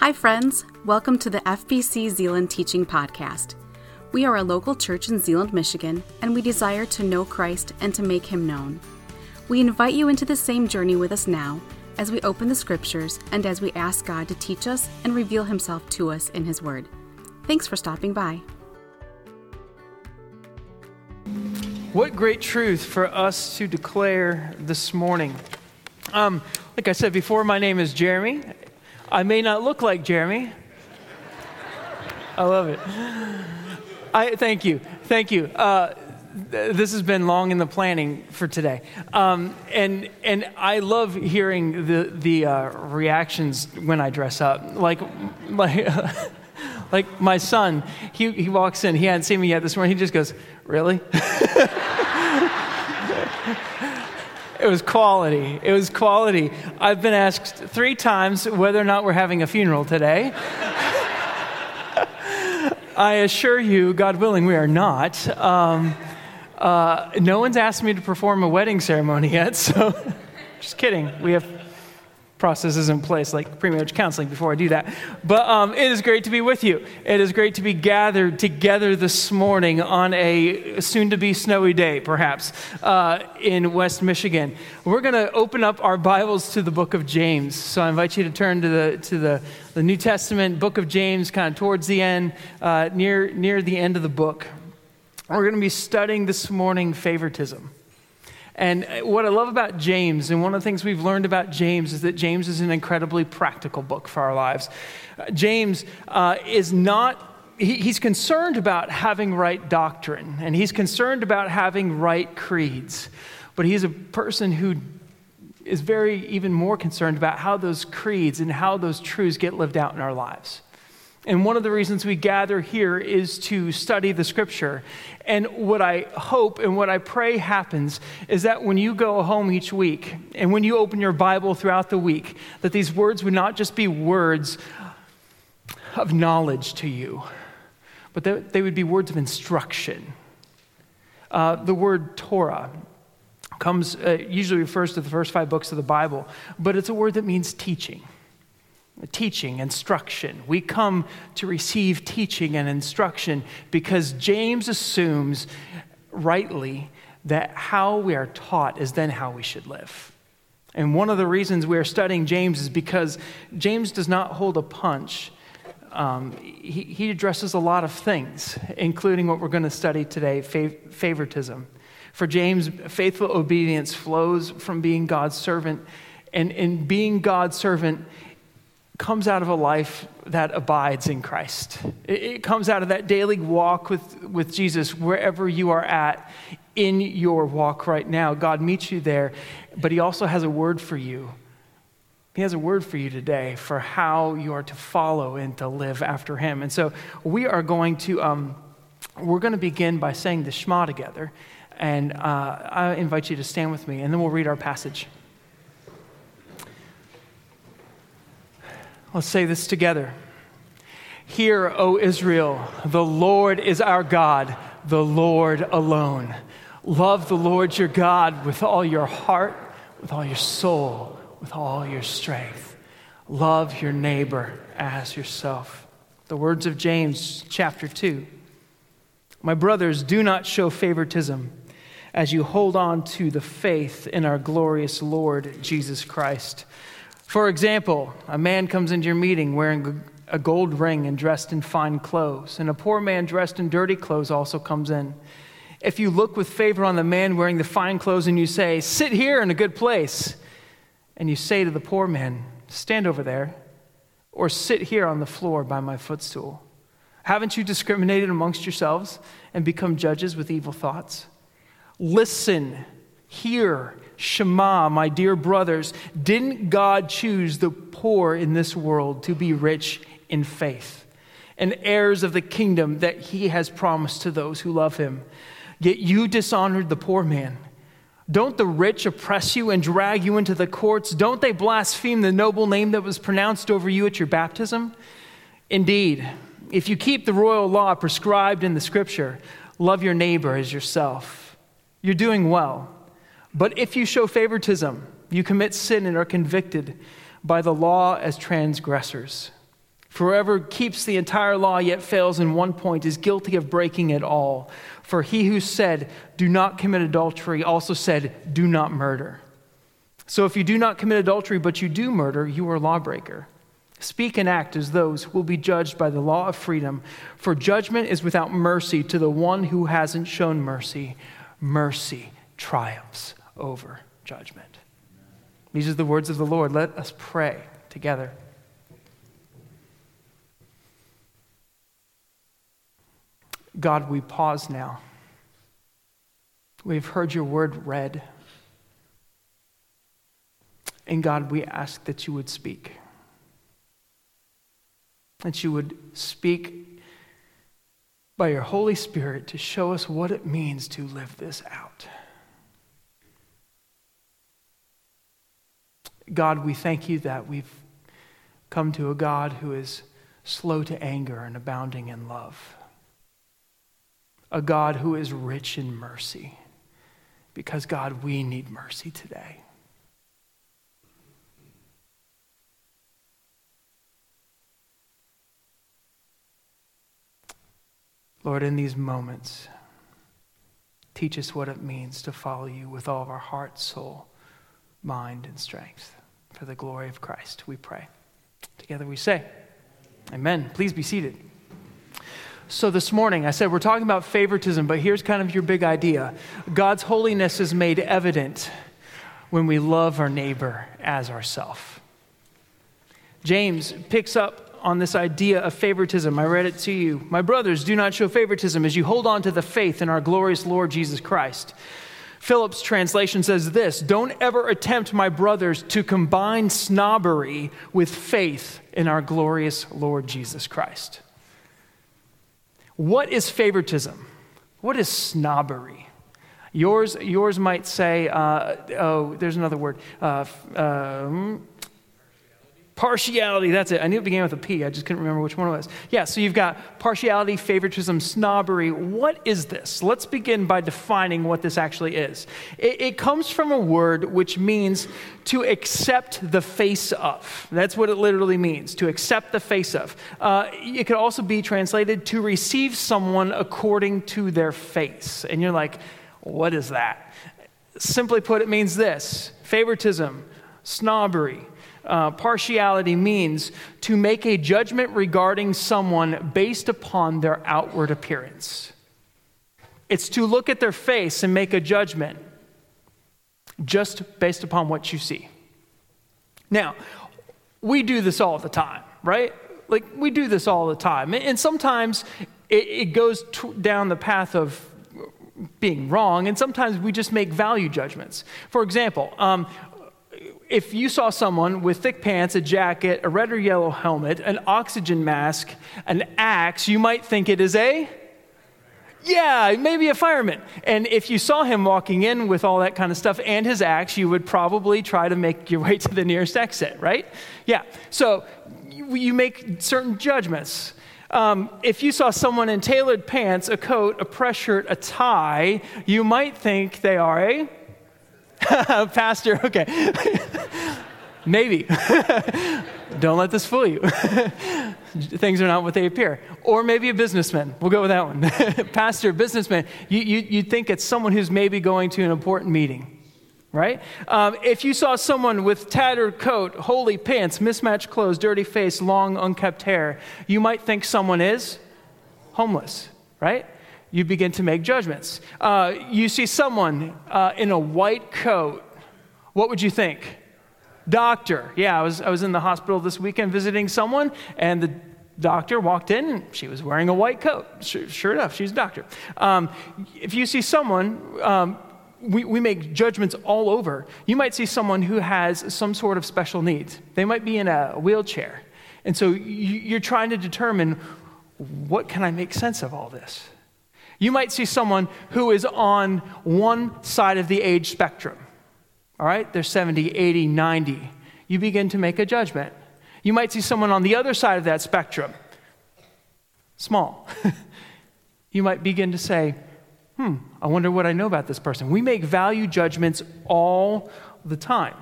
Hi, friends. Welcome to the FBC Zeeland Teaching Podcast. We are a local church in Zeeland, Michigan, and we desire to know Christ and to make him known. We invite you into the same journey with us now as we open the scriptures and as we ask God to teach us and reveal himself to us in his word. Thanks for stopping by. What great truth for us to declare this morning. Um, like I said before, my name is Jeremy. I may not look like Jeremy. I love it. I thank you, thank you. Uh, this has been long in the planning for today, um, and and I love hearing the the uh, reactions when I dress up. Like like like my son, he he walks in. He hadn't seen me yet this morning. He just goes, "Really?" It was quality. It was quality. I've been asked three times whether or not we're having a funeral today. I assure you, God willing, we are not. Um, uh, no one's asked me to perform a wedding ceremony yet, so just kidding. We have processes in place, like pre-marriage counseling, before I do that. But um, it is great to be with you. It is great to be gathered together this morning on a soon-to-be snowy day, perhaps, uh, in West Michigan. We're going to open up our Bibles to the book of James. So I invite you to turn to the to the, the New Testament book of James, kind of towards the end, uh, near near the end of the book. We're going to be studying this morning favoritism. And what I love about James, and one of the things we've learned about James, is that James is an incredibly practical book for our lives. Uh, James uh, is not he's concerned about having right doctrine and he's concerned about having right creeds. But he's a person who is very, even more concerned about how those creeds and how those truths get lived out in our lives. And one of the reasons we gather here is to study the scripture. And what I hope and what I pray happens is that when you go home each week and when you open your Bible throughout the week, that these words would not just be words of knowledge to you, but that they would be words of instruction. Uh, the word Torah comes, uh, usually refers to the first five books of the Bible, but it's a word that means teaching teaching, instruction. We come to receive teaching and instruction because James assumes rightly that how we are taught is then how we should live. And one of the reasons we are studying James is because James does not hold a punch. Um, he, he, addresses a lot of things, including what we're going to study today fav- favoritism. For James, faithful obedience flows from being God's servant. And in being God's servant, comes out of a life that abides in Christ. It, it, comes out of that daily walk with, with Jesus wherever you are at in your walk right now. God meets you there, but He also has a word for you. He has a word for you today for how you are to follow and to live after Him. And so we are going to, um, we're going to begin by saying the Shema together. And uh, I invite you to stand with me, and then we'll read our passage. Let's say this together. Hear, O Israel, the Lord is our God, the Lord alone. Love the Lord your God with all your heart, with all your soul, with all your strength. Love your neighbor as yourself. The words of James, chapter 2. My brothers, do not show favoritism as you hold on to the faith in our glorious Lord Jesus Christ. For example, a man comes into your meeting wearing a gold ring and dressed in fine clothes, and a poor man dressed in dirty clothes also comes in. If you look with favor on the man wearing the fine clothes and you say, Sit here in a good place, and you say to the poor man, Stand over there, or sit here on the floor by my footstool, haven't you discriminated amongst yourselves and become judges with evil thoughts? Listen, hear, Shema, my dear brothers, didn't God choose the poor in this world to be rich in faith and heirs of the kingdom that he has promised to those who love him? Yet you dishonored the poor man. Don't the rich oppress you and drag you into the courts? Don't they blaspheme the noble name that was pronounced over you at your baptism? Indeed, if you keep the royal law prescribed in the scripture, love your neighbor as yourself, you're doing well. But if you show favoritism, you commit sin and are convicted by the law as transgressors. For whoever keeps the entire law yet fails in one point is guilty of breaking it all. For he who said, Do not commit adultery, also said, Do not murder. So if you do not commit adultery, but you do murder, you are a lawbreaker. Speak and act as those who will be judged by the law of freedom, for judgment is without mercy to the one who hasn't shown mercy. Mercy triumphs over judgment. These are the words of the Lord. Let us pray together. God, we pause now. We've heard your word read. And God, we ask that you would speak. That you would speak by your Holy Spirit to show us what it means to live this out. God, we thank you that we've come to a God who is slow to anger and abounding in love. A God who is rich in mercy. Because, God, we need mercy today. Lord, in these moments, teach us what it means to follow you with all of our heart, soul, mind, and strength. For the glory of Christ, we pray. Together we say, Amen. Please be seated. So, this morning, I said we're talking about favoritism, but here's kind of your big idea God's holiness is made evident when we love our neighbor as ourself. James picks up on this idea of favoritism. I read it to you. My brothers, do not show favoritism as you hold on to the faith in our glorious Lord Jesus Christ. Phillips' translation says this Don't ever attempt, my brothers, to combine snobbery with faith in our glorious Lord Jesus Christ. What is favoritism? What is snobbery? Yours, yours might say, uh, oh, there's another word. Uh, um, Partiality, that's it. I knew it began with a P. I just couldn't remember which one it was. Yeah, so you've got partiality, favoritism, snobbery. What is this? Let's begin by defining what this actually is. It, it comes from a word which means to accept the face of. That's what it literally means, to accept the face of. Uh, it could also be translated to receive someone according to their face. And you're like, what is that? Simply put, it means this favoritism, snobbery uh, partiality means to make a judgment regarding someone based upon their outward appearance. It's to look at their face and make a judgment just based upon what you see. Now, we do this all the time, right? Like, we do this all the time. And sometimes it, it goes t- down the path of being wrong, and sometimes we just make value judgments. For example, um, if you saw someone with thick pants, a jacket, a red or yellow helmet, an oxygen mask, an axe, you might think it is a yeah, maybe a fireman. And if you saw him walking in with all that kind of stuff and his axe, you would probably try to make your way to the nearest exit, right? Yeah. So you, make certain judgments. Um, if you saw someone in tailored pants, a coat, a press shirt, a tie, you might think they are a Pastor, okay. Maybe. Don't let this fool you. Things are not what they appear. Or maybe a businessman. We'll go with that one. Pastor, businessman. You, you, you think it's someone who's maybe going to an important meeting, right? Um, if you saw someone with tattered coat, holy pants, mismatched clothes, dirty face, long, unkept hair, you might think someone is homeless, right? You begin to make judgments. Uh, you see someone uh, in a white coat, what would you think? Doctor. Yeah, I was, I was in the hospital this weekend visiting someone, and the doctor walked in, and she was wearing a white coat. Sure, sure enough, she's a doctor. Um, if you see someone, um, we, we make judgments all over. You might see someone who has some sort of special needs. They might be in a wheelchair. And so you're trying to determine what can I make sense of all this? You might see someone who is on one side of the age spectrum. All right, they're 70, 80, 90. You begin to make a judgment. You might see someone on the other side of that spectrum, small. you might begin to say, hmm, I wonder what I know about this person. We make value judgments all the time.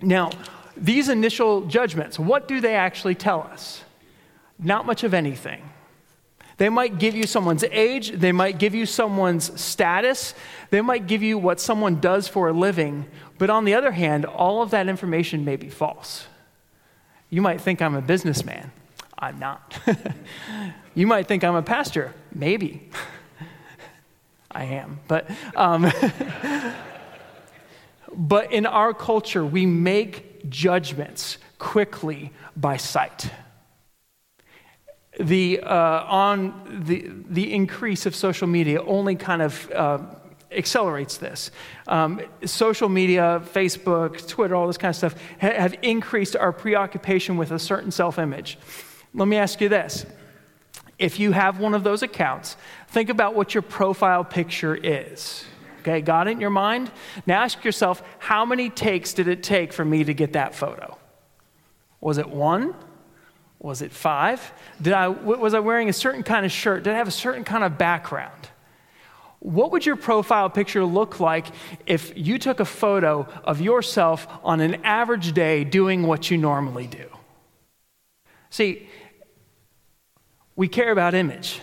Now, these initial judgments, what do they actually tell us? Not much of anything. They might give you someone's age, they might give you someone's status, they might give you what someone does for a living, but on the other hand, all of that information may be false. You might think I'm a businessman. I'm not. you might think I'm a pastor. Maybe. I am. But, um, but in our culture, we make judgments quickly by sight the, uh, on the, the increase of social media only kind of uh, accelerates this. Um, social media, Facebook, Twitter, all this kind of stuff ha- have increased our preoccupation with a certain self image. Let me ask you this. If you have one of those accounts, think about what your profile picture is. Okay, got it in your mind? Now ask yourself, how many takes did it take for me to get that photo? Was it one? Was it five? Did I, was I wearing a certain kind of shirt? Did I have a certain kind of background? What would your profile picture look like if you took a photo of yourself on an average day doing what you normally do? See, we care about image.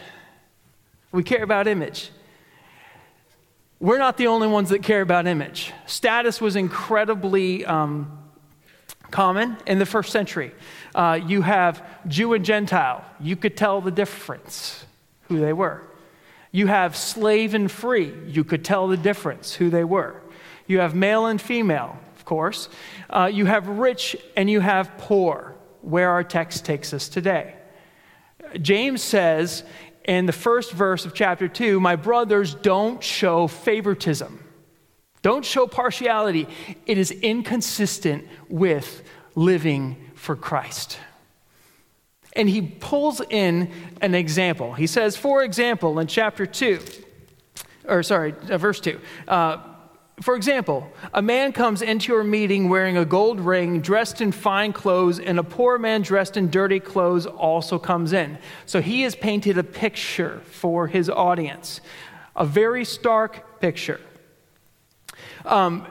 We care about image. We're not the only ones that care about image. Status was incredibly um, common in the first century. Uh, you have Jew and Gentile. You could tell the difference, who they were. You have slave and free. You could tell the difference, who they were. You have male and female, of course. Uh, you have rich and you have poor, where our text takes us today. James says in the first verse of chapter 2 My brothers, don't show favoritism. Don't show partiality. It is inconsistent with living for Christ. And he pulls in an example. He says, for example, in chapter 2, or sorry, uh, verse 2, uh, for example, a man comes into your meeting wearing a gold ring, dressed in fine clothes, and a poor man dressed in dirty clothes also comes in. So he has painted a picture for his audience, a very stark picture. Um,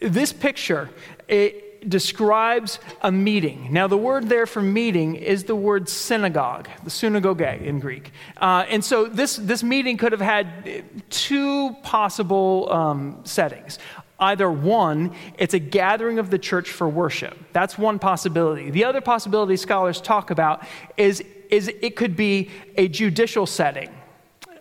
this picture, it, describes a meeting. Now, the word there for meeting is the word synagogue, the synagogue in Greek. Uh, and so this, this meeting could have had two possible um, settings. Either one, it's a gathering of the church for worship. That's one possibility. The other possibility scholars talk about is, is it could be a judicial setting.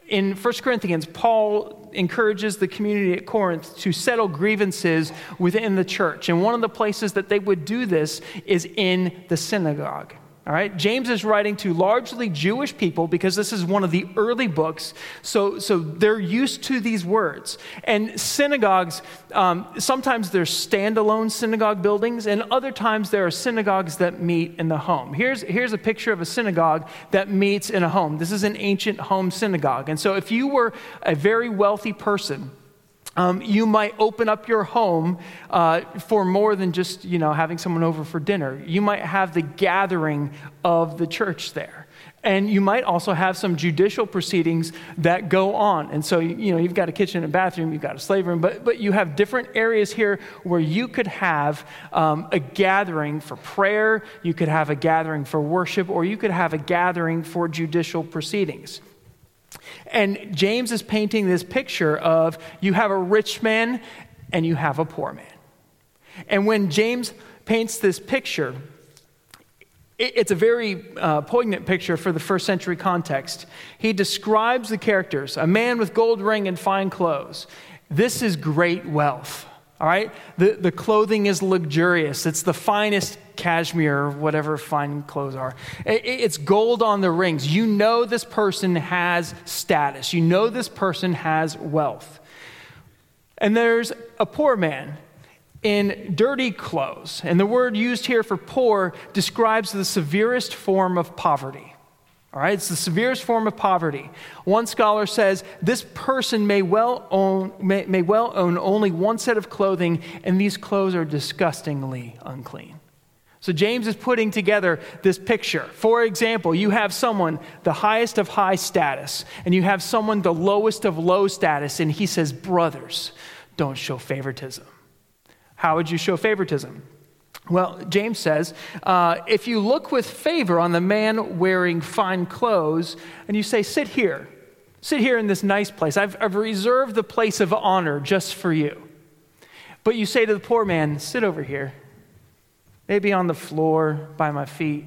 In 1 Corinthians, Paul encourages the community at Corinth to settle grievances within the church. And one of the places that they would do this is in the synagogue. All right, James is writing to largely Jewish people because this is one of the early books, so, so they're used to these words. And synagogues, um, sometimes they're standalone synagogue buildings, and other times there are synagogues that meet in the home. Here's, here's a picture of a synagogue that meets in a home. This is an ancient home synagogue. And so if you were a very wealthy person, um, you might open up your home uh, for more than just you know having someone over for dinner. You might have the gathering of the church there, and you might also have some judicial proceedings that go on. And so you know you've got a kitchen and bathroom, you've got a slave room, but but you have different areas here where you could have um, a gathering for prayer, you could have a gathering for worship, or you could have a gathering for judicial proceedings. And James is painting this picture of you have a rich man and you have a poor man. And when James paints this picture, it's a very uh, poignant picture for the first century context. He describes the characters a man with gold ring and fine clothes. This is great wealth. All right? The, the clothing is luxurious. It's the finest cashmere whatever fine clothes are. It, it's gold on the rings. You know this person has status, you know this person has wealth. And there's a poor man in dirty clothes. And the word used here for poor describes the severest form of poverty. All right, it's the severest form of poverty. One scholar says this person may well own, may, may well own only one set of clothing, and these clothes are disgustingly unclean. So James is putting together this picture. For example, you have someone the highest of high status, and you have someone the lowest of low status, and he says, Brothers, don't show favoritism. How would you show favoritism? Well, James says, uh, if you look with favor on the man wearing fine clothes and you say, sit here, sit here in this nice place, I've, I've reserved the place of honor just for you. But you say to the poor man, sit over here, maybe on the floor by my feet.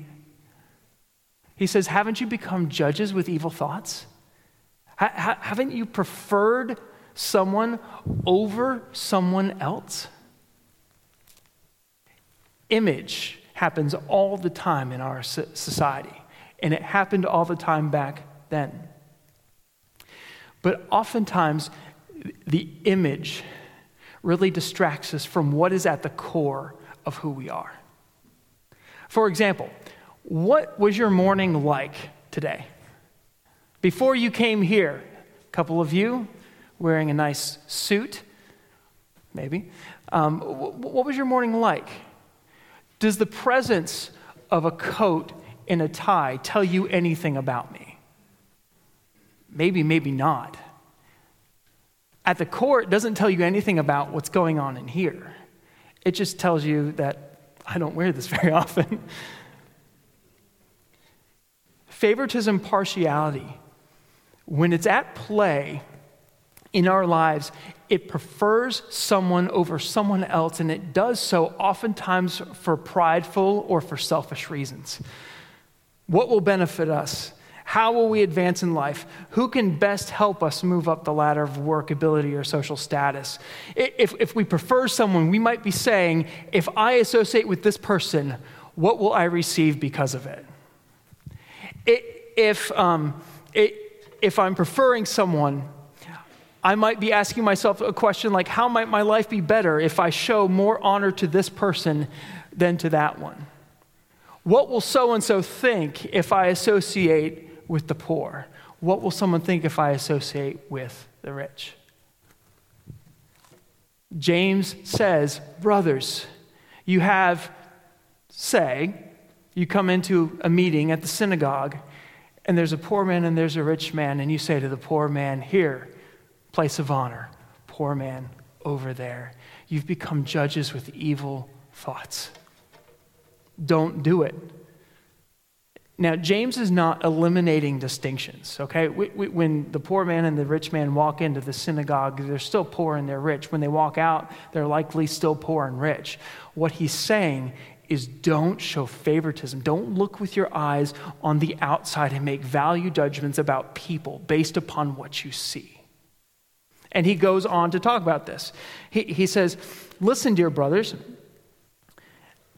He says, haven't you become judges with evil thoughts? Ha- haven't you preferred someone over someone else? Image happens all the time in our society, and it happened all the time back then. But oftentimes, the image really distracts us from what is at the core of who we are. For example, what was your morning like today? Before you came here, a couple of you wearing a nice suit, maybe. Um, what was your morning like? Does the presence of a coat and a tie tell you anything about me? Maybe, maybe not. At the core, it doesn't tell you anything about what's going on in here. It just tells you that I don't wear this very often. Favoritism, partiality, when it's at play in our lives, it prefers someone over someone else, and it does so oftentimes for prideful or for selfish reasons. What will benefit us? How will we advance in life? Who can best help us move up the ladder of work, ability, or social status? If, if we prefer someone, we might be saying, if I associate with this person, what will I receive because of it? If, um, if I'm preferring someone, I might be asking myself a question like, how might my life be better if I show more honor to this person than to that one? What will so and so think if I associate with the poor? What will someone think if I associate with the rich? James says, Brothers, you have, say, you come into a meeting at the synagogue, and there's a poor man and there's a rich man, and you say to the poor man, Here, place of honor. Poor man over there. You've become judges with evil thoughts. Don't do it. Now, James is not eliminating distinctions, okay? When the poor man and the rich man walk into the synagogue, they're still poor and they're rich. When they walk out, they're likely still poor and rich. What he's saying is don't show favoritism. Don't look with your eyes on the outside and make value judgments about people based upon what you see. And he goes on to talk about this. He, he says, Listen, dear brothers,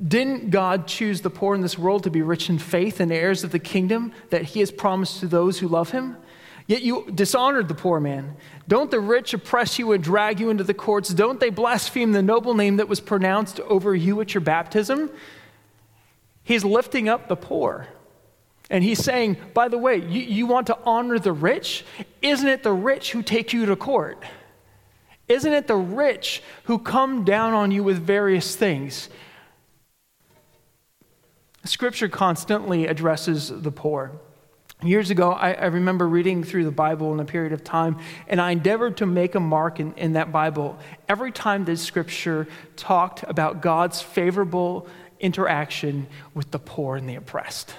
didn't God choose the poor in this world to be rich in faith and heirs of the kingdom that he has promised to those who love him? Yet you dishonored the poor man. Don't the rich oppress you and drag you into the courts? Don't they blaspheme the noble name that was pronounced over you at your baptism? He's lifting up the poor. And he's saying, by the way, you, you want to honor the rich? Isn't it the rich who take you to court? Isn't it the rich who come down on you with various things? Scripture constantly addresses the poor. Years ago, I, I, remember reading through the Bible in a period of time, and I endeavored to make a mark in, in that Bible every time that Scripture talked about God's favorable interaction with the poor and the oppressed.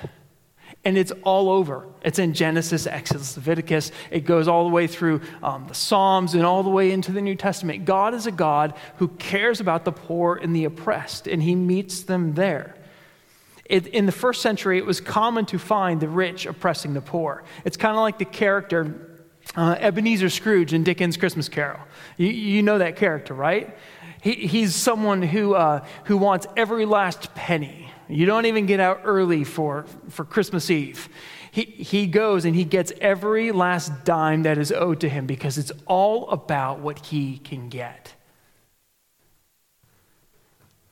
And it's all over. It's in Genesis, Exodus, Leviticus. It goes all the way through um, the Psalms and all the way into the New Testament. God is a God who cares about the poor and the oppressed, and he meets them there. It, in the first century, it was common to find the rich oppressing the poor. It's kind of like the character uh, Ebenezer Scrooge in Dickens' Christmas Carol. You, you know that character, right? He, he's someone who, uh, who wants every last penny. You don't even get out early for, for Christmas Eve. He, he goes and he gets every last dime that is owed to him because it's all about what he can get.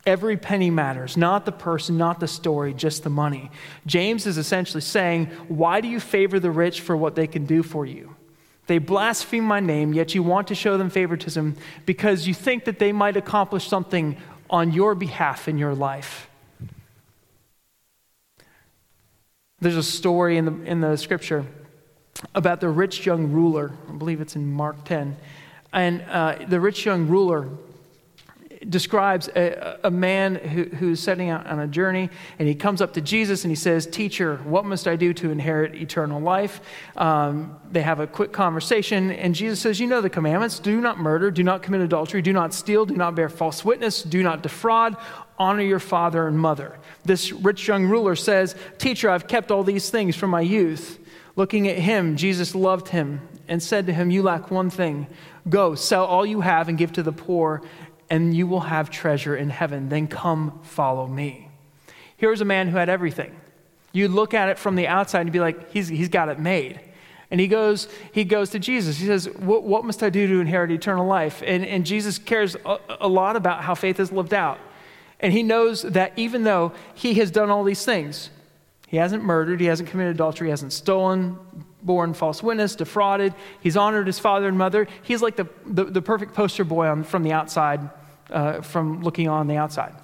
Every penny matters, not the person, not the story, just the money. James is essentially saying, Why do you favor the rich for what they can do for you? They blaspheme my name, yet you want to show them favoritism because you think that they might accomplish something on your behalf in your life. There's a story in the, in the scripture about the rich young ruler. I believe it's in Mark 10. And uh, the rich young ruler describes a, a man who, who's setting out on a journey, and he comes up to Jesus and he says, Teacher, what must I do to inherit eternal life? Um, they have a quick conversation, and Jesus says, You know the commandments do not murder, do not commit adultery, do not steal, do not bear false witness, do not defraud, honor your father and mother. This rich young ruler says, Teacher, I've kept all these things from my youth. Looking at him, Jesus loved him and said to him, You lack one thing. Go, sell all you have and give to the poor, and you will have treasure in heaven. Then come follow me. Here's a man who had everything. You'd look at it from the outside and be like, he's, he's got it made. And he goes, he goes to Jesus. He says, What, what must I do to inherit eternal life? And, and Jesus cares a, a lot about how faith is lived out. And he knows that even though he has done all these things, he hasn't murdered, he hasn't committed adultery, he hasn't stolen, borne false witness, defrauded. He's honored his father and mother. He's like the, the, the perfect poster boy on, from the outside, uh, from looking on the outside.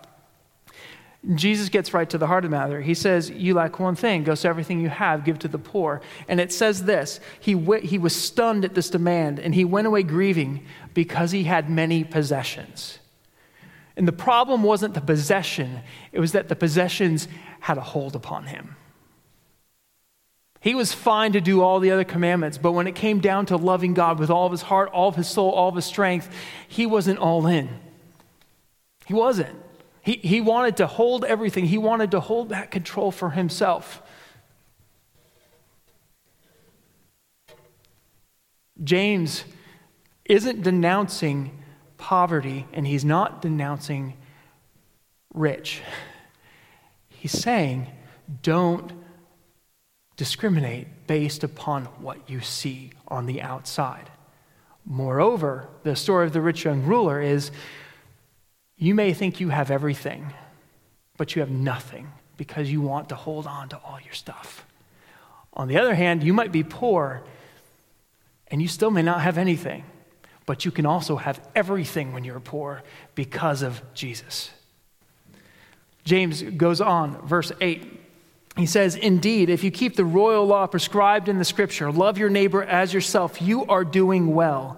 Jesus gets right to the heart of the matter. He says, You lack one thing. Go sell everything you have, give to the poor. And it says this he, w- he was stunned at this demand, and he went away grieving because he had many possessions. And the problem wasn't the possession, it was that the possessions had a hold upon him. He was fine to do all the other commandments, but when it came down to loving God with all of his heart, all of his soul, all of his strength, he wasn't all in. He wasn't. He, he wanted to hold everything, he wanted to hold that control for himself. James isn't denouncing poverty and he's not denouncing rich. He's saying, don't discriminate based upon what you see on the outside. Moreover, the story of the rich young ruler is you may think you have everything, but you have nothing because you want to hold on to all your stuff. On the other hand, you might be poor and you still may not have anything, but you can also have everything when you're poor because of Jesus. James goes on, verse 8 he says, Indeed, if you keep the royal law prescribed in the scripture, love your neighbor as yourself, you are doing well.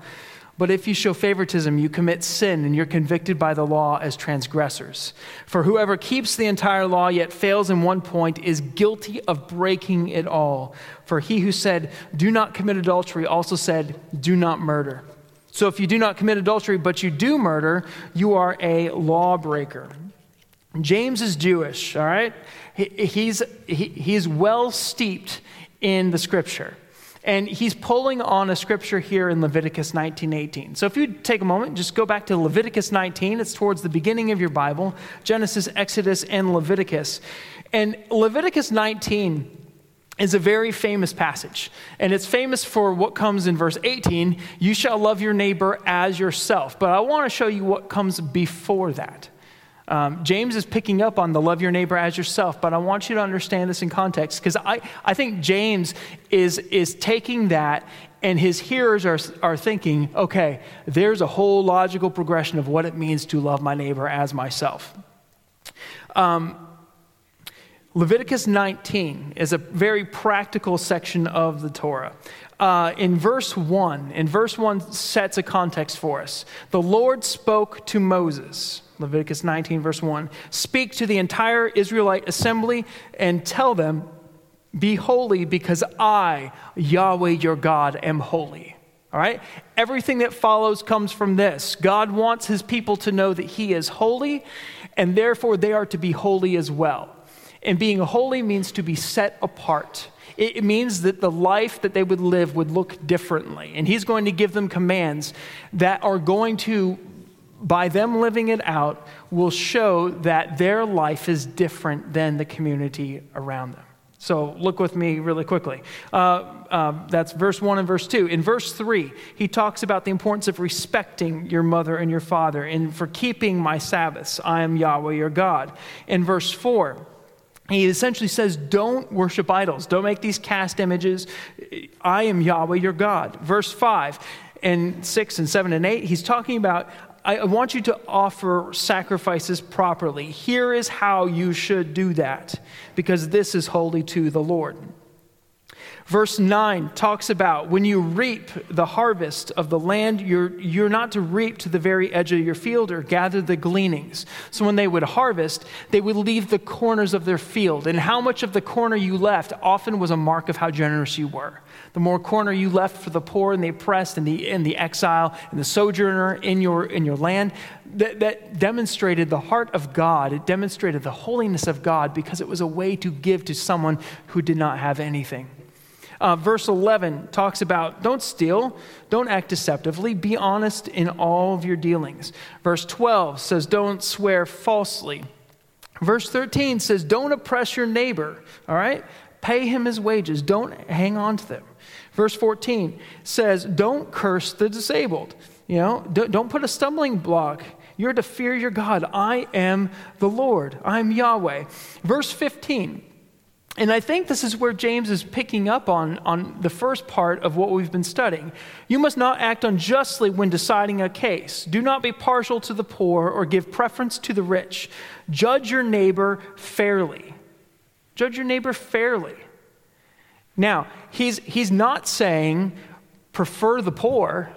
But if you show favoritism, you commit sin and you're convicted by the law as transgressors. For whoever keeps the entire law yet fails in one point is guilty of breaking it all. For he who said, Do not commit adultery, also said, Do not murder. So if you do not commit adultery, but you do murder, you are a lawbreaker. James is Jewish, all right? He, he's, he, he's well steeped in the scripture. And he's pulling on a scripture here in Leviticus 19:18. So if you take a moment, just go back to Leviticus 19. It's towards the beginning of your Bible, Genesis, Exodus, and Leviticus. And Leviticus 19 is a very famous passage. And it's famous for what comes in verse 18 you shall love your neighbor as yourself. But I want to show you what comes before that. Um, James is picking up on the love your neighbor as yourself, but I want you to understand this in context because I, I think James is, is taking that and his hearers are, are thinking, okay, there's a whole logical progression of what it means to love my neighbor as myself. Um, Leviticus 19 is a very practical section of the Torah. Uh, in verse 1, in verse 1 sets a context for us. The Lord spoke to Moses. Leviticus 19, verse 1. Speak to the entire Israelite assembly and tell them, Be holy because I, Yahweh your God, am holy. All right? Everything that follows comes from this. God wants his people to know that he is holy, and therefore they are to be holy as well. And being holy means to be set apart. It means that the life that they would live would look differently. And he's going to give them commands that are going to by them living it out, will show that their life is different than the community around them. So look with me really quickly. Uh, uh, that's verse 1 and verse 2. In verse 3, he talks about the importance of respecting your mother and your father and for keeping my Sabbaths. I am Yahweh your God. In verse 4, he essentially says, Don't worship idols. Don't make these cast images. I am Yahweh your God. Verse 5 and 6 and 7 and 8, he's talking about I want you to offer sacrifices properly. Here is how you should do that, because this is holy to the Lord. Verse 9 talks about when you reap the harvest of the land, you're, you're not to reap to the very edge of your field or gather the gleanings. So when they would harvest, they would leave the corners of their field. And how much of the corner you left often was a mark of how generous you were. The more corner you left for the poor and the oppressed and the, and the exile and the sojourner in your, in your land, that, that demonstrated the heart of God. It demonstrated the holiness of God because it was a way to give to someone who did not have anything. Uh, verse 11 talks about don't steal, don't act deceptively, be honest in all of your dealings. Verse 12 says don't swear falsely. Verse 13 says don't oppress your neighbor, all right? Pay him his wages, don't hang on to them. Verse 14 says don't curse the disabled. You know, don't put a stumbling block you're to fear your God. I am the Lord. I'm Yahweh. Verse 15 and I think this is where James is picking up on, on the first part of what we've been studying. You must not act unjustly when deciding a case. Do not be partial to the poor or give preference to the rich. Judge your neighbor fairly. Judge your neighbor fairly. Now, he's, he's not saying prefer the poor,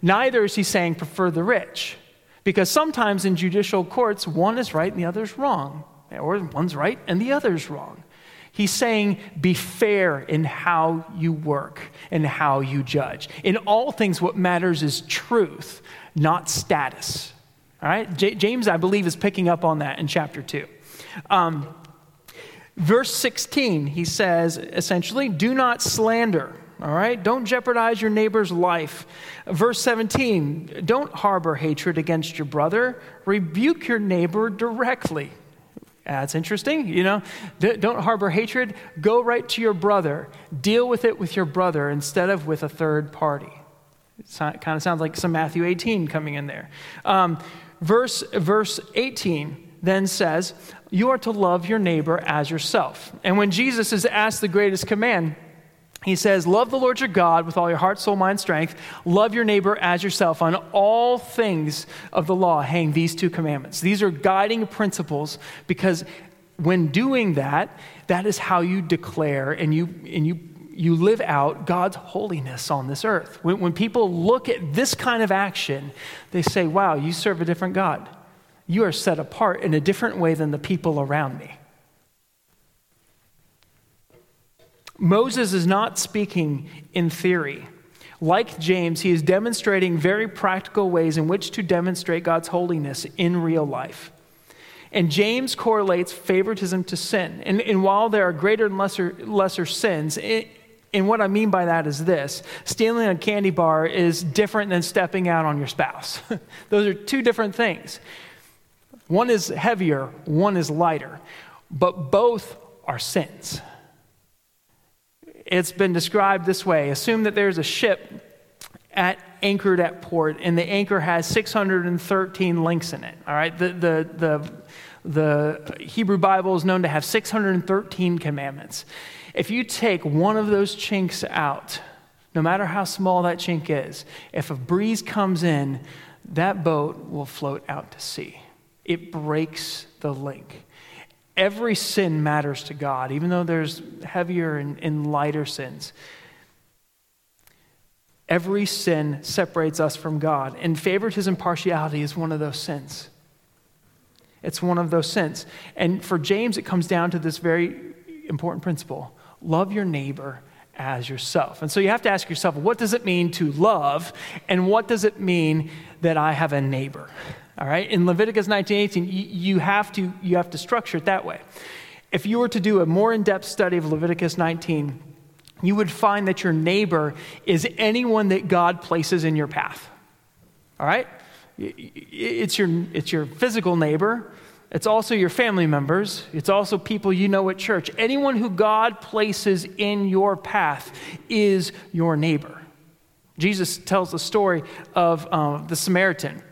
neither is he saying prefer the rich. Because sometimes in judicial courts, one is right and the other is wrong, or one's right and the other is wrong. He's saying, be fair in how you work and how you judge. In all things, what matters is truth, not status. All right? J- James, I believe, is picking up on that in chapter 2. Um, verse 16, he says essentially, do not slander. All right? Don't jeopardize your neighbor's life. Verse 17, don't harbor hatred against your brother. Rebuke your neighbor directly. That's interesting. You know, don't harbor hatred. Go right to your brother. Deal with it with your brother instead of with a third party. It kind of sounds like some Matthew 18 coming in there. Um, verse, verse 18 then says, You are to love your neighbor as yourself. And when Jesus is asked the greatest command, he says, Love the Lord your God with all your heart, soul, mind, strength. Love your neighbor as yourself. On all things of the law hang these two commandments. These are guiding principles because when doing that, that is how you declare and you, and you, you live out God's holiness on this earth. When, when people look at this kind of action, they say, Wow, you serve a different God. You are set apart in a different way than the people around me. Moses is not speaking in theory. Like James, he is demonstrating very practical ways in which to demonstrate God's holiness in real life. And James correlates favoritism to sin. And, and while there are greater and lesser, lesser sins, it, and what I mean by that is this stealing a candy bar is different than stepping out on your spouse. Those are two different things. One is heavier, one is lighter, but both are sins. It's been described this way Assume that there's a ship at anchored at port, and the anchor has 613 links in it. All right, the, the, the, the Hebrew Bible is known to have 613 commandments. If you take one of those chinks out, no matter how small that chink is, if a breeze comes in, that boat will float out to sea. It breaks the link every sin matters to God, even though there's heavier and, and lighter sins. Every sin separates us from God, and favoritism, partiality is one of those sins. It's one of those sins. And for James, it comes down to this very important principle love your neighbor as yourself. And so you have to ask yourself, what does it mean to love, and what does it mean that I have a neighbor? All right? In Leviticus 19:18, you have to you have to structure it that way. If you were to do a more in-depth study of Leviticus 19, you would find that your neighbor is anyone that God places in your path. All right? It's your, it's your physical neighbor. It's also your family members. It's also people you know at church. Anyone who God places in your path is your neighbor. Jesus tells the story of uh, the Samaritan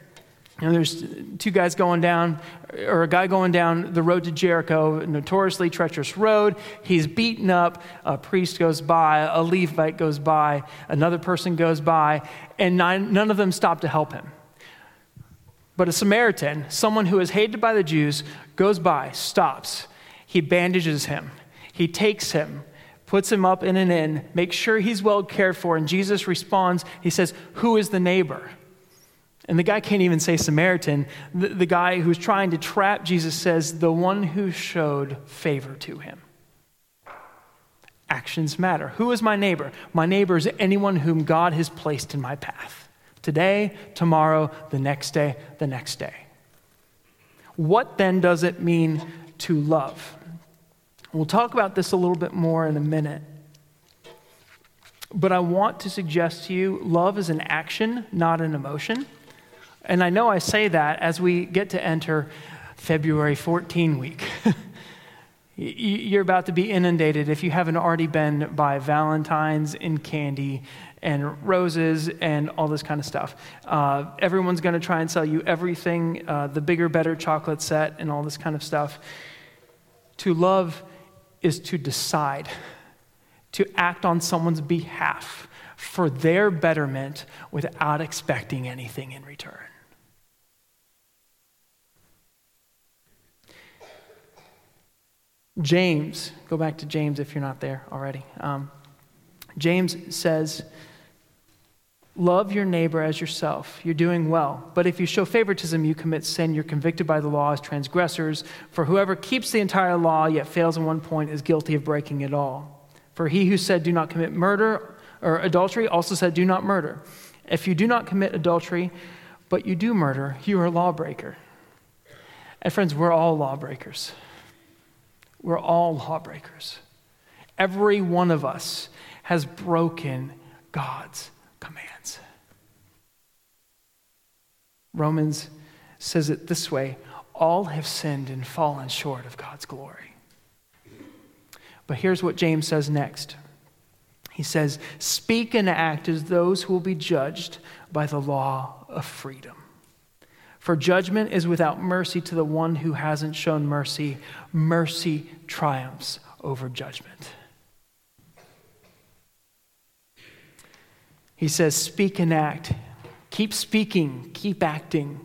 and there's two guys going down, or a guy going down the road to Jericho, a notoriously treacherous road. He's beaten up. A priest goes by, a Levite goes by, another person goes by, and none, none of them stop to help him. But a Samaritan, someone who is hated by the Jews, goes by, stops. He bandages him, he takes him, puts him up in an inn, makes sure he's well cared for, and Jesus responds, he says, Who is the neighbor? And the guy can't even say Samaritan. The, the guy who's trying to trap Jesus says, The one who showed favor to him. Actions matter. Who is my neighbor? My neighbor is anyone whom God has placed in my path. Today, tomorrow, the next day, the next day. What then does it mean to love? We'll talk about this a little bit more in a minute. But I want to suggest to you love is an action, not an emotion. And I know I say that as we get to enter February 14 week. You're about to be inundated, if you haven't already been, by Valentine's and candy and roses and all this kind of stuff. Uh, everyone's going to try and sell you everything uh, the bigger, better chocolate set and all this kind of stuff. To love is to decide, to act on someone's behalf for their betterment without expecting anything in return. James, go back to James if you're not there already. Um, James says, Love your neighbor as yourself. You're doing well. But if you show favoritism, you commit sin. You're convicted by the law as transgressors. For whoever keeps the entire law yet fails in one point is guilty of breaking it all. For he who said, Do not commit murder or adultery also said, Do not murder. If you do not commit adultery, but you do murder, you are a lawbreaker. And friends, we're all lawbreakers. We're all lawbreakers. Every one of us has broken God's commands. Romans says it this way all have sinned and fallen short of God's glory. But here's what James says next. He says, Speak and act as those who will be judged by the law of freedom. For judgment is without mercy to the one who hasn't shown mercy. Mercy triumphs over judgment. He says, Speak and act. Keep speaking, keep acting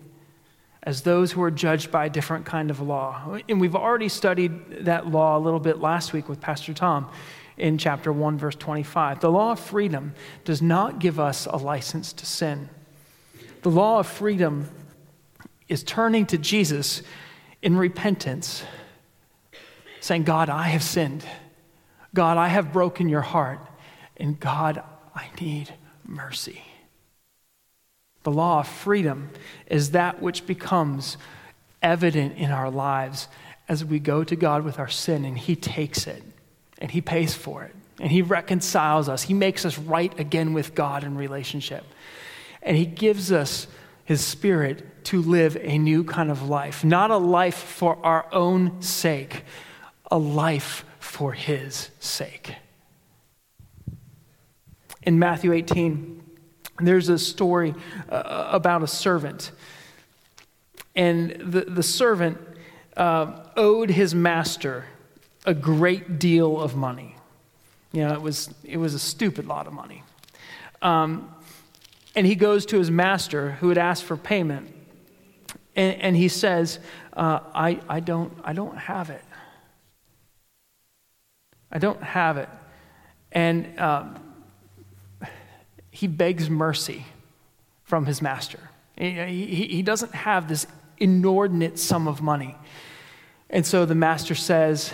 as those who are judged by a different kind of law. And we've already studied that law a little bit last week with Pastor Tom in chapter 1, verse 25. The law of freedom does not give us a license to sin. The law of freedom is turning to Jesus in repentance, saying, God, I have sinned. God, I have broken your heart. And God, I need mercy. The law of freedom is that which becomes evident in our lives as we go to God with our sin and He takes it and He pays for it and He reconciles us. He makes us right again with God in relationship. And He gives us His Spirit to live a new kind of life, not a life for our own sake, a life for His sake. In Matthew 18, there's a story uh, about a servant. And the, the servant uh, owed his master a great deal of money. You know, it was, it was a stupid lot of money. Um, and he goes to his master who had asked for payment. And, and he says, uh, I, I, don't, I don't have it. I don't have it. And um, he begs mercy from his master. He, he, he doesn't have this inordinate sum of money. And so the master says,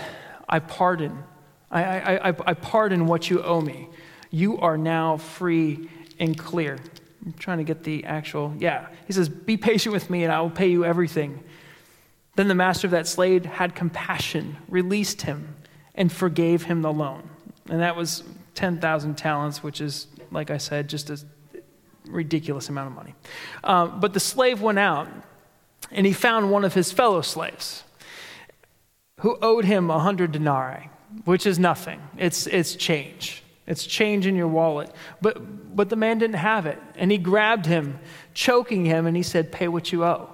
I pardon. I, I, I, I pardon what you owe me. You are now free and clear. I'm trying to get the actual, yeah. He says, Be patient with me and I will pay you everything. Then the master of that slave had compassion, released him, and forgave him the loan. And that was 10,000 talents, which is, like I said, just a ridiculous amount of money. Um, but the slave went out and he found one of his fellow slaves who owed him a 100 denarii, which is nothing, it's, it's change. It's change in your wallet. But, but the man didn't have it. And he grabbed him, choking him, and he said, Pay what you owe.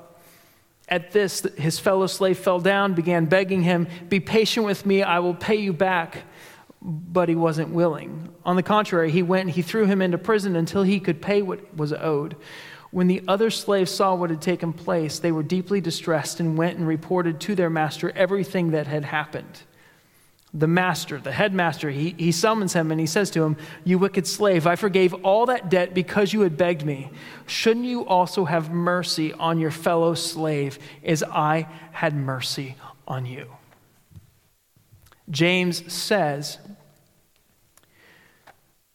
At this, his fellow slave fell down, began begging him, Be patient with me, I will pay you back. But he wasn't willing. On the contrary, he went he threw him into prison until he could pay what was owed. When the other slaves saw what had taken place, they were deeply distressed and went and reported to their master everything that had happened. The master, the headmaster, he, he summons him and he says to him, You wicked slave, I forgave all that debt because you had begged me. Shouldn't you also have mercy on your fellow slave as I had mercy on you? James says,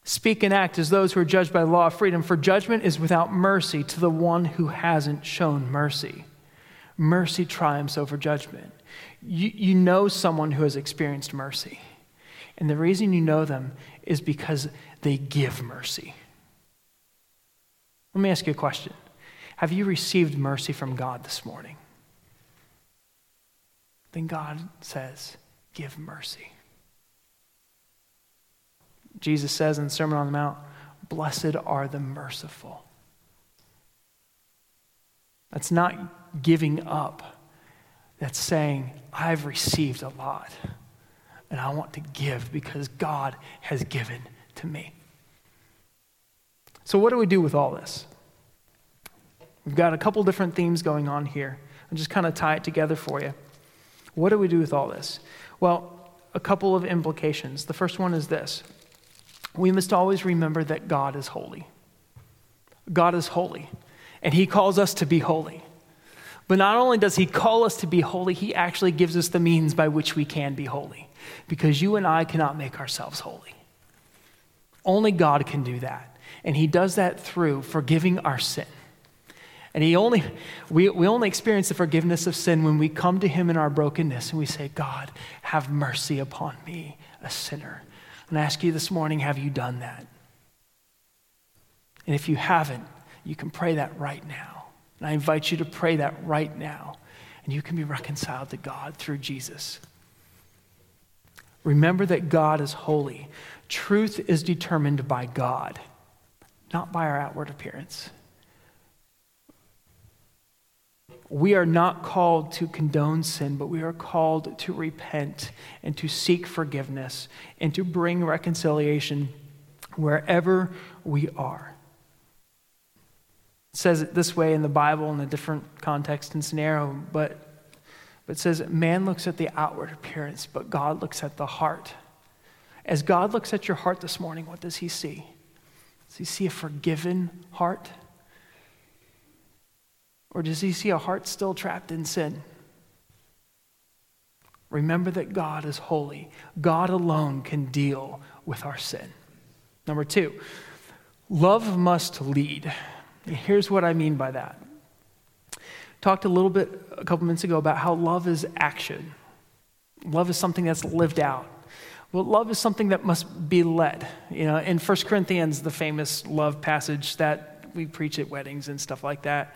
Speak and act as those who are judged by the law of freedom, for judgment is without mercy to the one who hasn't shown mercy. Mercy triumphs over judgment. You, you know someone who has experienced mercy. And the reason you know them is because they give mercy. Let me ask you a question Have you received mercy from God this morning? Then God says, Give mercy. Jesus says in the Sermon on the Mount, Blessed are the merciful. That's not giving up that's saying, I've received a lot and I want to give because God has given to me. So, what do we do with all this? We've got a couple different themes going on here. I'll just kind of tie it together for you. What do we do with all this? Well, a couple of implications. The first one is this we must always remember that God is holy. God is holy, and He calls us to be holy. But not only does he call us to be holy, he actually gives us the means by which we can be holy. Because you and I cannot make ourselves holy. Only God can do that. And he does that through forgiving our sin. And he only, we, we only experience the forgiveness of sin when we come to him in our brokenness and we say, God, have mercy upon me, a sinner. And I ask you this morning, have you done that? And if you haven't, you can pray that right now. And I invite you to pray that right now. And you can be reconciled to God through Jesus. Remember that God is holy. Truth is determined by God, not by our outward appearance. We are not called to condone sin, but we are called to repent and to seek forgiveness and to bring reconciliation wherever we are. Says it this way in the Bible in a different context and scenario, but, but it says, Man looks at the outward appearance, but God looks at the heart. As God looks at your heart this morning, what does He see? Does He see a forgiven heart? Or does He see a heart still trapped in sin? Remember that God is holy. God alone can deal with our sin. Number two, love must lead. Here's what I mean by that. Talked a little bit a couple minutes ago about how love is action. Love is something that's lived out. Well, love is something that must be led. You know, in 1 Corinthians, the famous love passage that we preach at weddings and stuff like that,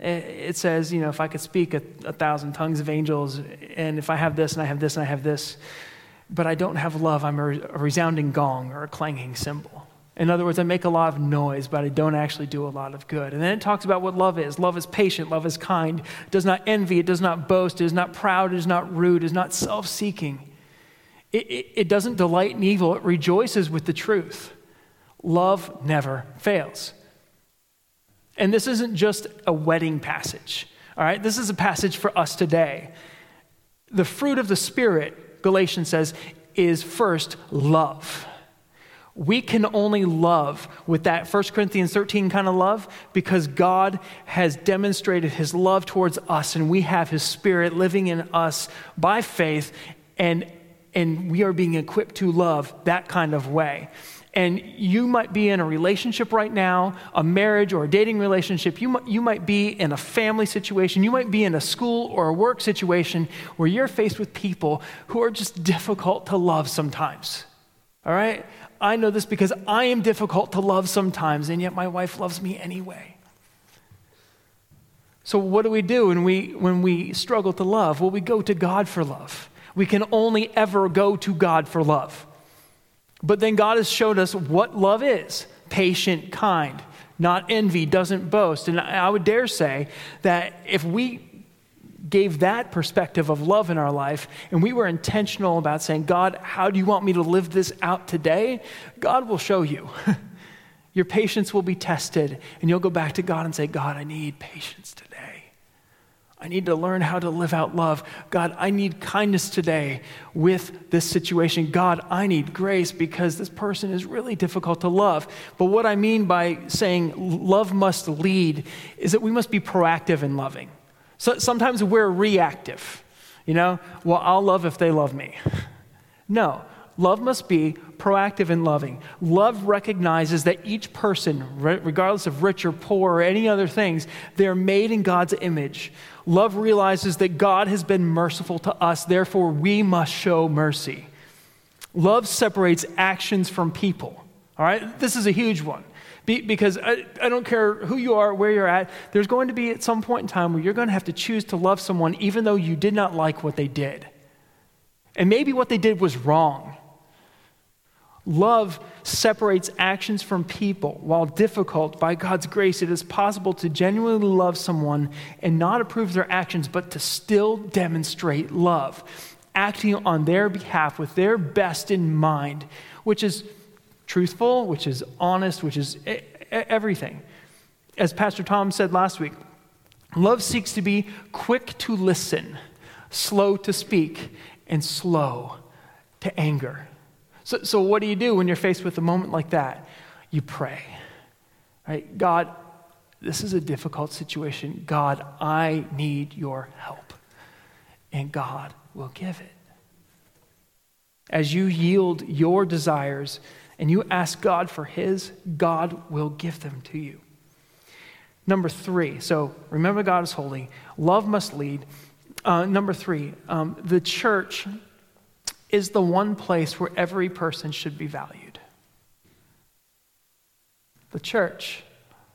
it says, you know, if I could speak a, a thousand tongues of angels, and if I have this and I have this and I have this, but I don't have love, I'm a, a resounding gong or a clanging cymbal. In other words, I make a lot of noise, but I don't actually do a lot of good. And then it talks about what love is. Love is patient, love is kind, it does not envy, it does not boast, it is not proud, it is not rude, it is not self seeking. It, it, it, doesn't delight in evil, it rejoices with the truth. Love never fails. And this isn't just a wedding passage, all right? This is a passage for us today. The fruit of the Spirit, Galatians says, is first love. We can only love with that 1 Corinthians 13 kind of love because God has demonstrated his love towards us and we have his spirit living in us by faith and, and we are being equipped to love that kind of way. And you might be in a relationship right now, a marriage or a dating relationship. You might, you might be in a family situation. You might be in a school or a work situation where you're faced with people who are just difficult to love sometimes. All right? I know this because I am difficult to love sometimes, and yet my wife loves me anyway. So, what do we do when we, when we struggle to love? Well, we go to God for love. We can only ever go to God for love. But then God has showed us what love is patient, kind, not envy, doesn't boast. And I would dare say that if we gave that perspective of love in our life, and we were intentional about saying, God, how do you want me to live this out today? God will show you. Your patience will be tested, and you'll go back to God and say, God, I need patience today. I need to learn how to live out love. God, I need kindness today with this situation. God, I need grace because this person is really difficult to love. But what I mean by saying love must lead is that we must be proactive in loving. So sometimes we're reactive. You know, well, I'll love if they love me. No, love must be proactive and loving. Love recognizes that each person, regardless of rich or poor or any other things, they're made in God's image. Love realizes that God has been merciful to us, therefore, we must show mercy. Love separates actions from people. All right? This is a huge one. Be, because I, I don't care who you are, where you're at, there's going to be at some point in time where you're going to have to choose to love someone even though you did not like what they did. And maybe what they did was wrong. Love separates actions from people. While difficult, by God's grace, it is possible to genuinely love someone and not approve their actions, but to still demonstrate love, acting on their behalf with their best in mind, which is truthful, which is honest, which is everything. As Pastor Tom said last week, love seeks to be quick to listen, slow to speak, and slow to anger. So, so what do you do when you're faced with a moment like that? You pray. Right? God, this is a difficult situation. God, I need your help. And God will give it. As you yield your desires and you ask God for His, God will give them to you. Number three, so remember God is holy, love must lead. Uh, number three, um, the church is the one place where every person should be valued. The church,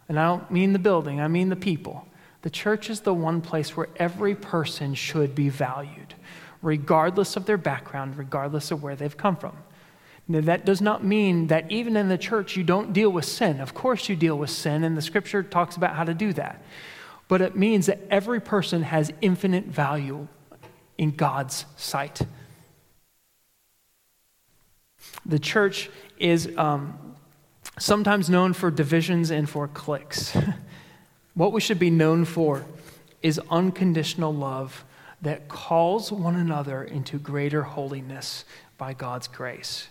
and I don't mean the building, I mean the people. The church is the one place where every person should be valued, regardless of their background, regardless of where they've come from. Now, that does not mean that even in the church you don't deal with sin. Of course, you deal with sin, and the scripture talks about how to do that. But it means that every person has infinite value in God's sight. The church is um, sometimes known for divisions and for cliques. what we should be known for is unconditional love that calls one another into greater holiness by God's grace.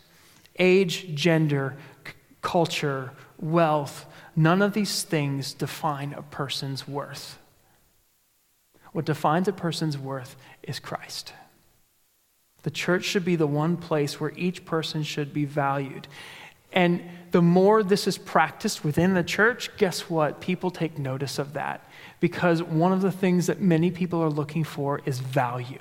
Age, gender, c- culture, wealth, none of these things define a person's worth. What defines a person's worth is Christ. The church should be the one place where each person should be valued. And the more this is practiced within the church, guess what? People take notice of that because one of the things that many people are looking for is value.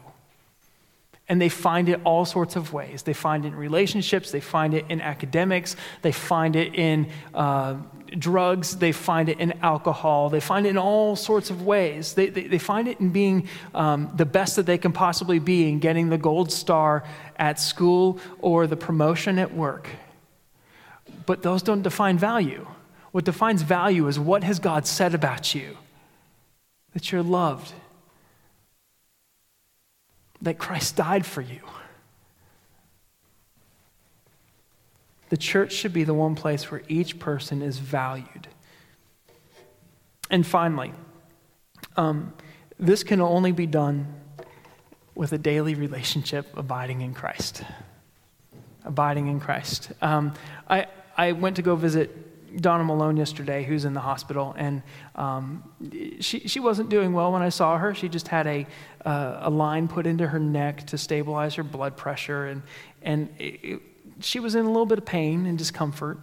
And they find it all sorts of ways. They find it in relationships, they find it in academics, they find it in uh, drugs, they find it in alcohol, they find it in all sorts of ways. They, they, they find it in being um, the best that they can possibly be in getting the gold star at school or the promotion at work. But those don't define value. What defines value is what has God said about you? That you're loved, that Christ died for you The church should be the one place where each person is valued. And finally, um, this can only be done with a daily relationship abiding in Christ. Abiding in Christ. Um, I, I went to go visit Donna Malone yesterday, who's in the hospital, and um, she, she wasn't doing well when I saw her. She just had a, uh, a line put into her neck to stabilize her blood pressure, and, and it, she was in a little bit of pain and discomfort.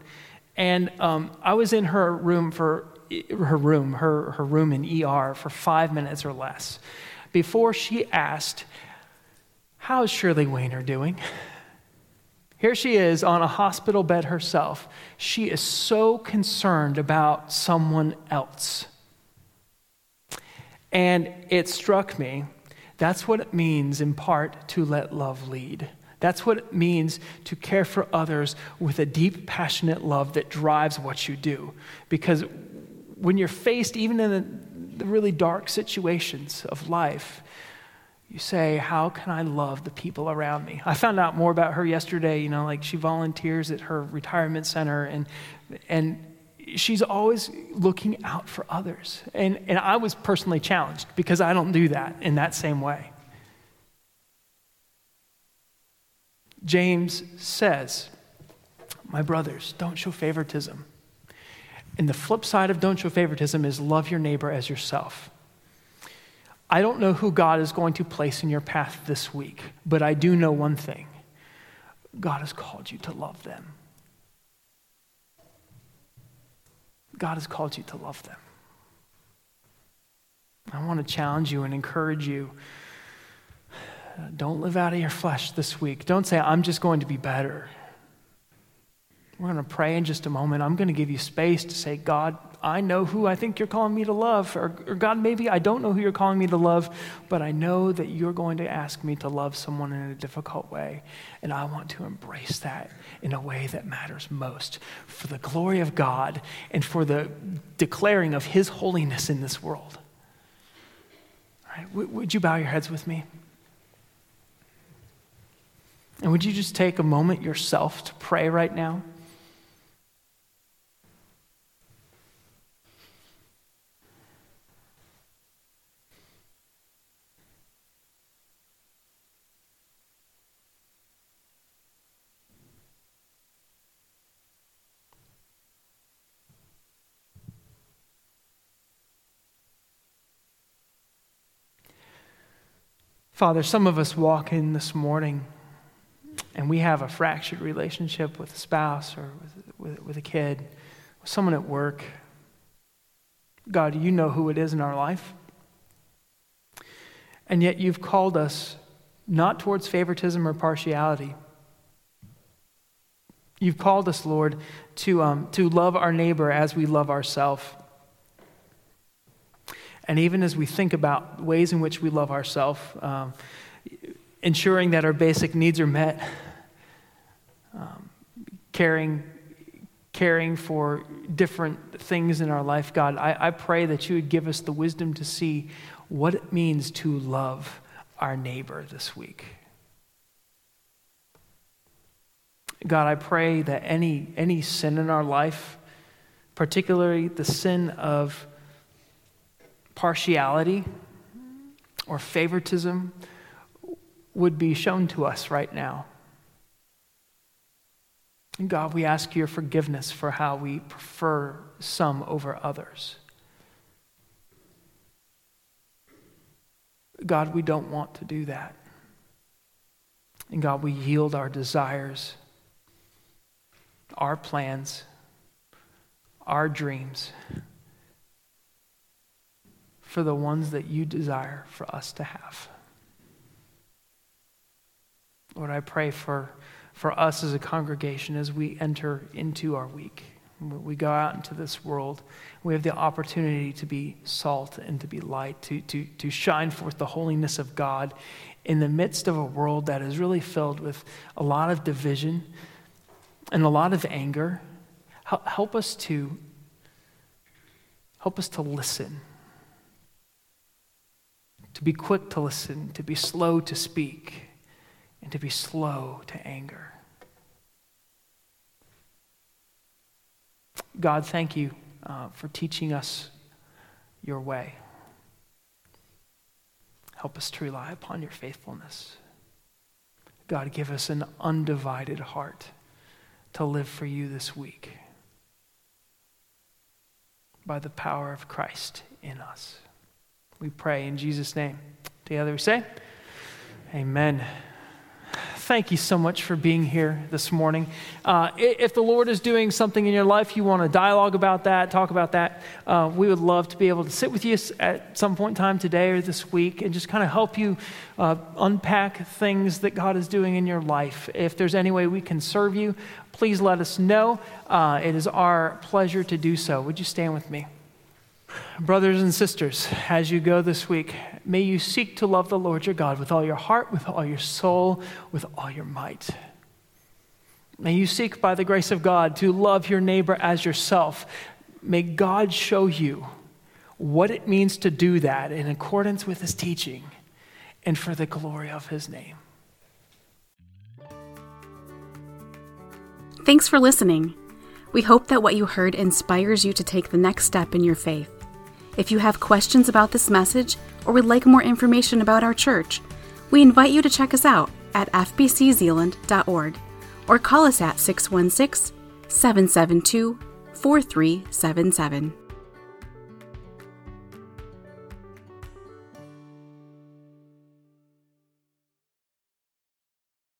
And um, I was in her room for her room, her, her room in ER for five minutes or less before she asked, How's Shirley Wayner doing? Here she is on a hospital bed herself. She is so concerned about someone else. And it struck me that's what it means, in part, to let love lead. That's what it means to care for others with a deep, passionate love that drives what you do. Because when you're faced, even in the, really dark situations of life, you say, How can I love the people around me? I found out more about her yesterday. You know, like she volunteers at her retirement center, and, and she's always looking out for others. And, and I was personally challenged because I don't do that in that same way. James says, My brothers, don't show favoritism. And the flip side of don't show favoritism is love your neighbor as yourself. I don't know who God is going to place in your path this week, but I do know one thing God has called you to love them. God has called you to love them. I want to challenge you and encourage you. Don't live out of your flesh this week. Don't say, I'm just going to be better. We're going to pray in just a moment. I'm going to give you space to say, God, I know who I think you're calling me to love. Or, or, God, maybe I don't know who you're calling me to love, but I know that you're going to ask me to love someone in a difficult way. And I want to embrace that in a way that matters most for the glory of God and for the declaring of his holiness in this world. All right, w- would you bow your heads with me? And would you just take a moment yourself to pray right now? Father, some of us walk in this morning and we have a fractured relationship with a spouse or with, with, with a kid, with someone at work. God, you know who it is in our life. And yet you've called us not towards favoritism or partiality. You've called us, Lord, to, um, to love our neighbor as we love ourselves. And even as we think about ways in which we love ourselves, um, ensuring that our basic needs are met, um, caring, caring for different things in our life, God, I, I pray that you would give us the wisdom to see what it means to love our neighbor this week. God, I pray that any, any sin in our life, particularly the sin of partiality or favoritism would be shown to us right now. And God, we ask your forgiveness for how we prefer some over others. God, we don't want to do that. And God, we yield our desires, our plans, our dreams for the ones that you desire for us to have. Lord, I pray for, for us as a congregation as we enter into our week. We go out into this world. We have the opportunity to be salt and to be light, to, to, to shine forth the holiness of God in the midst of a world that is really filled with a lot of division and a lot of anger. Help us to help us to listen to be quick to listen, to be slow to speak, and to be slow to anger. God, thank you uh, for teaching us your way. Help us to rely upon your faithfulness. God, give us an undivided heart to live for you this week by the power of Christ in us. We pray in Jesus' name. Together we say, Amen. Thank you so much for being here this morning. Uh, if the Lord is doing something in your life, you want to dialogue about that, talk about that, uh, we would love to be able to sit with you at some point in time today or this week and just kind of help you uh, unpack things that God is doing in your life. If there's any way we can serve you, please let us know. Uh, it is our pleasure to do so. Would you stand with me? Brothers and sisters, as you go this week, may you seek to love the Lord your God with all your heart, with all your soul, with all your might. May you seek by the grace of God to love your neighbor as yourself. May God show you what it means to do that in accordance with his teaching and for the glory of his name. Thanks for listening. We hope that what you heard inspires you to take the next step in your faith. If you have questions about this message or would like more information about our church, we invite you to check us out at fbczeeland.org or call us at 616 772 4377.